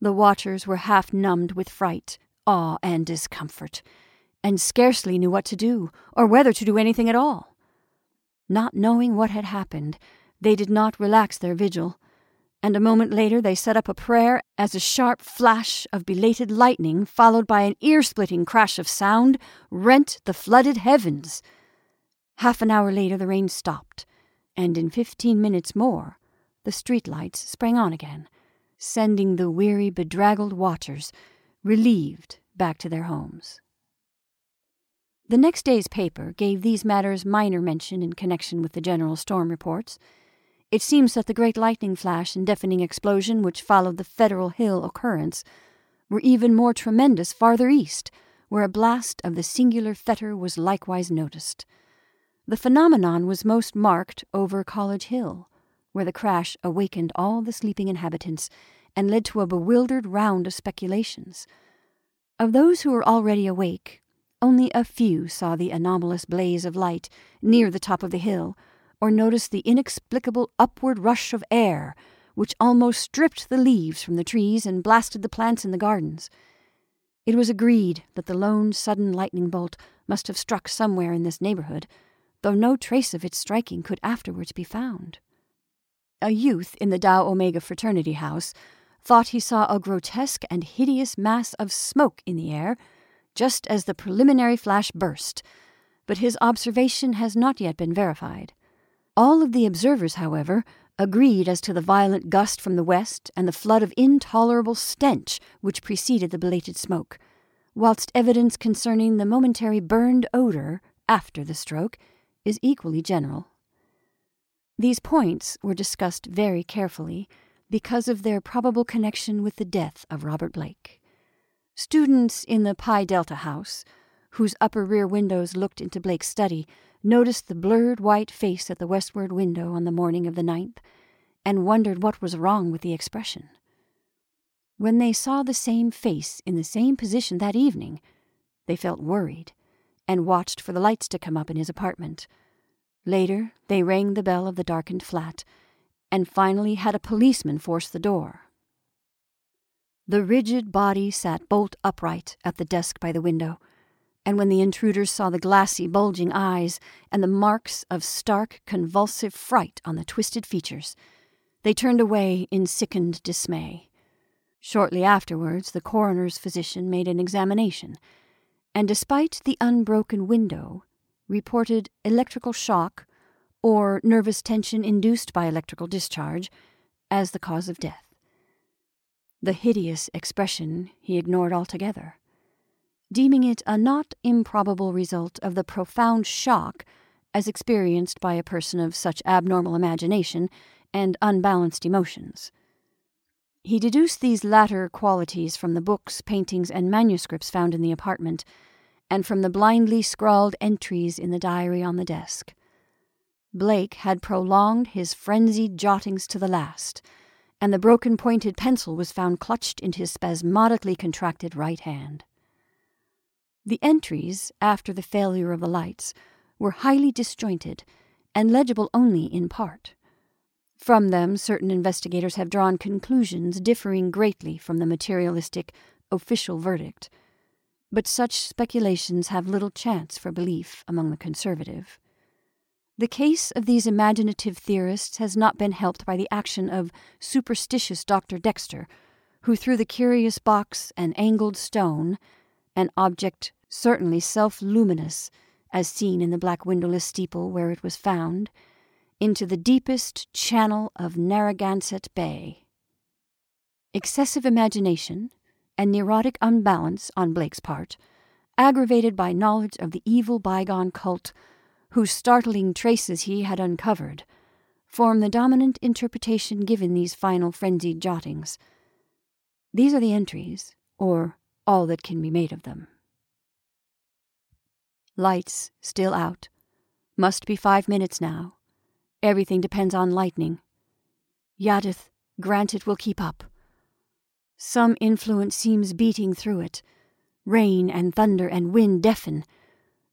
The watchers were half numbed with fright, awe, and discomfort, and scarcely knew what to do, or whether to do anything at all. Not knowing what had happened, they did not relax their vigil, and a moment later they set up a prayer as a sharp flash of belated lightning, followed by an ear splitting crash of sound, rent the flooded heavens. Half an hour later the rain stopped, and in fifteen minutes more the street lights sprang on again, sending the weary, bedraggled watchers, relieved, back to their homes. The next day's paper gave these matters minor mention in connection with the general storm reports. It seems that the great lightning flash and deafening explosion which followed the Federal Hill occurrence were even more tremendous farther east, where a blast of the singular fetor was likewise noticed. The phenomenon was most marked over College Hill, where the crash awakened all the sleeping inhabitants and led to a bewildered round of speculations. Of those who were already awake, only a few saw the anomalous blaze of light near the top of the hill or noticed the inexplicable upward rush of air which almost stripped the leaves from the trees and blasted the plants in the gardens. It was agreed that the lone sudden lightning bolt must have struck somewhere in this neighborhood, though no trace of its striking could afterwards be found. A youth in the Tau Omega fraternity house thought he saw a grotesque and hideous mass of smoke in the air just as the preliminary flash burst, but his observation has not yet been verified. All of the observers, however, agreed as to the violent gust from the west and the flood of intolerable stench which preceded the belated smoke, whilst evidence concerning the momentary burned odor after the stroke is equally general. These points were discussed very carefully because of their probable connection with the death of Robert Blake. Students in the Pi Delta house, whose upper rear windows looked into Blake's study, noticed the blurred white face at the westward window on the morning of the ninth, and wondered what was wrong with the expression. When they saw the same face in the same position that evening, they felt worried and watched for the lights to come up in his apartment. Later, they rang the bell of the darkened flat and finally had a policeman force the door. The rigid body sat bolt upright at the desk by the window and when the intruders saw the glassy, bulging eyes and the marks of stark, convulsive fright on the twisted features, they turned away in sickened dismay. Shortly afterwards, the coroner's physician made an examination, and despite the unbroken window, reported electrical shock or nervous tension induced by electrical discharge as the cause of death. The hideous expression he ignored altogether deeming it a not improbable result of the profound shock as experienced by a person of such abnormal imagination and unbalanced emotions. He deduced these latter qualities from the books, paintings, and manuscripts found in the apartment, and from the blindly scrawled entries in the diary on the desk. Blake had prolonged his frenzied jottings to the last, and the broken pointed pencil was found clutched in his spasmodically contracted right hand. The entries, after the failure of the lights, were highly disjointed and legible only in part. From them, certain investigators have drawn conclusions differing greatly from the materialistic official verdict, but such speculations have little chance for belief among the conservative. The case of these imaginative theorists has not been helped by the action of superstitious Dr. Dexter, who threw the curious box and angled stone, an object certainly self luminous, as seen in the black windowless steeple where it was found, into the deepest channel of Narragansett Bay. Excessive imagination and neurotic unbalance on Blake's part, aggravated by knowledge of the evil bygone cult whose startling traces he had uncovered, form the dominant interpretation given these final frenzied jottings. These are the entries, or all that can be made of them. Lights still out. Must be five minutes now. Everything depends on lightning. Yaddith, grant it will keep up. Some influence seems beating through it. Rain and thunder and wind deafen.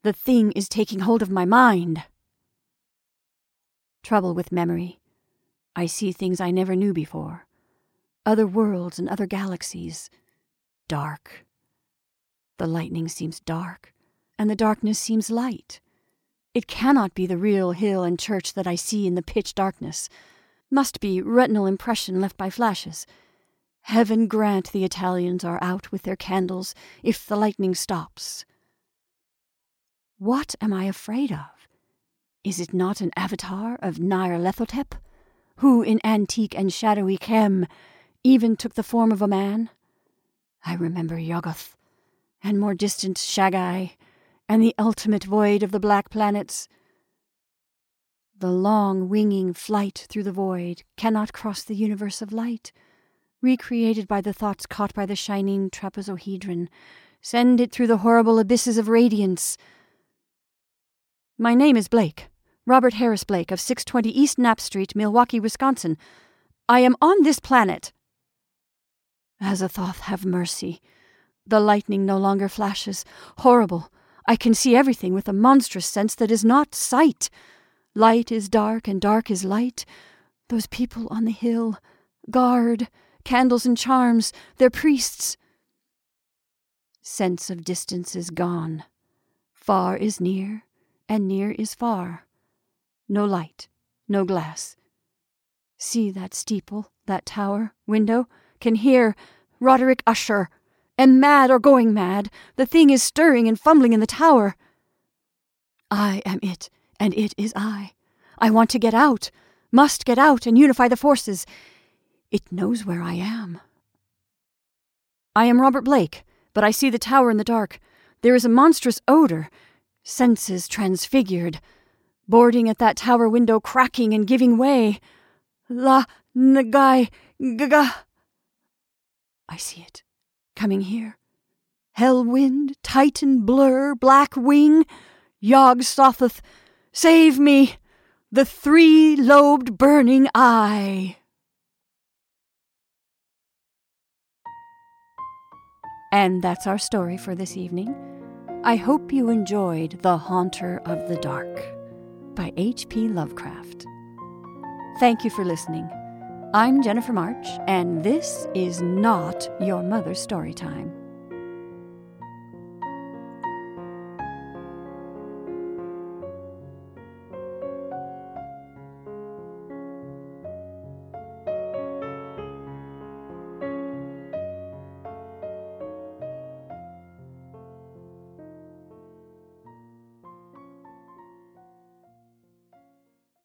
The thing is taking hold of my mind. Trouble with memory. I see things I never knew before. Other worlds and other galaxies. Dark. The lightning seems dark, and the darkness seems light. It cannot be the real hill and church that I see in the pitch darkness. Must be retinal impression left by flashes. Heaven grant the Italians are out with their candles if the lightning stops. What am I afraid of? Is it not an avatar of Nyarlathotep, who in antique and shadowy Khem even took the form of a man? I remember Yuggoth, and more distant Shaggai, and the ultimate void of the black planets. The long winging flight through the void cannot cross the universe of light, recreated by the thoughts caught by the shining trapezohedron. Send it through the horrible abysses of radiance. My name is Blake, Robert Harris Blake of 620 East Knapp Street, Milwaukee, Wisconsin. I am on this planet. Azathoth, have mercy. The lightning no longer flashes. Horrible, I can see everything with a monstrous sense that is not sight. Light is dark, and dark is light. Those people on the hill, guard, candles and charms, their priests. Sense of distance is gone. Far is near, and near is far. No light, no glass. See that steeple, that tower, window, can hear Roderick Usher am mad or going mad. The thing is stirring and fumbling in the tower. I am it, and it is I. I want to get out, must get out and unify the forces. It knows where I am. I am Robert Blake, but I see the tower in the dark. There is a monstrous odor, senses transfigured, boarding at that tower window, cracking and giving way. La Nagai Gaga. I see it coming here. Hell wind, Titan blur, black wing, Yog Sothoth, save me, the three lobed burning eye. And that's our story for this evening. I hope you enjoyed The Haunter of the Dark by H.P. Lovecraft. Thank you for listening. I'm Jennifer March, and this is not your mother's story time.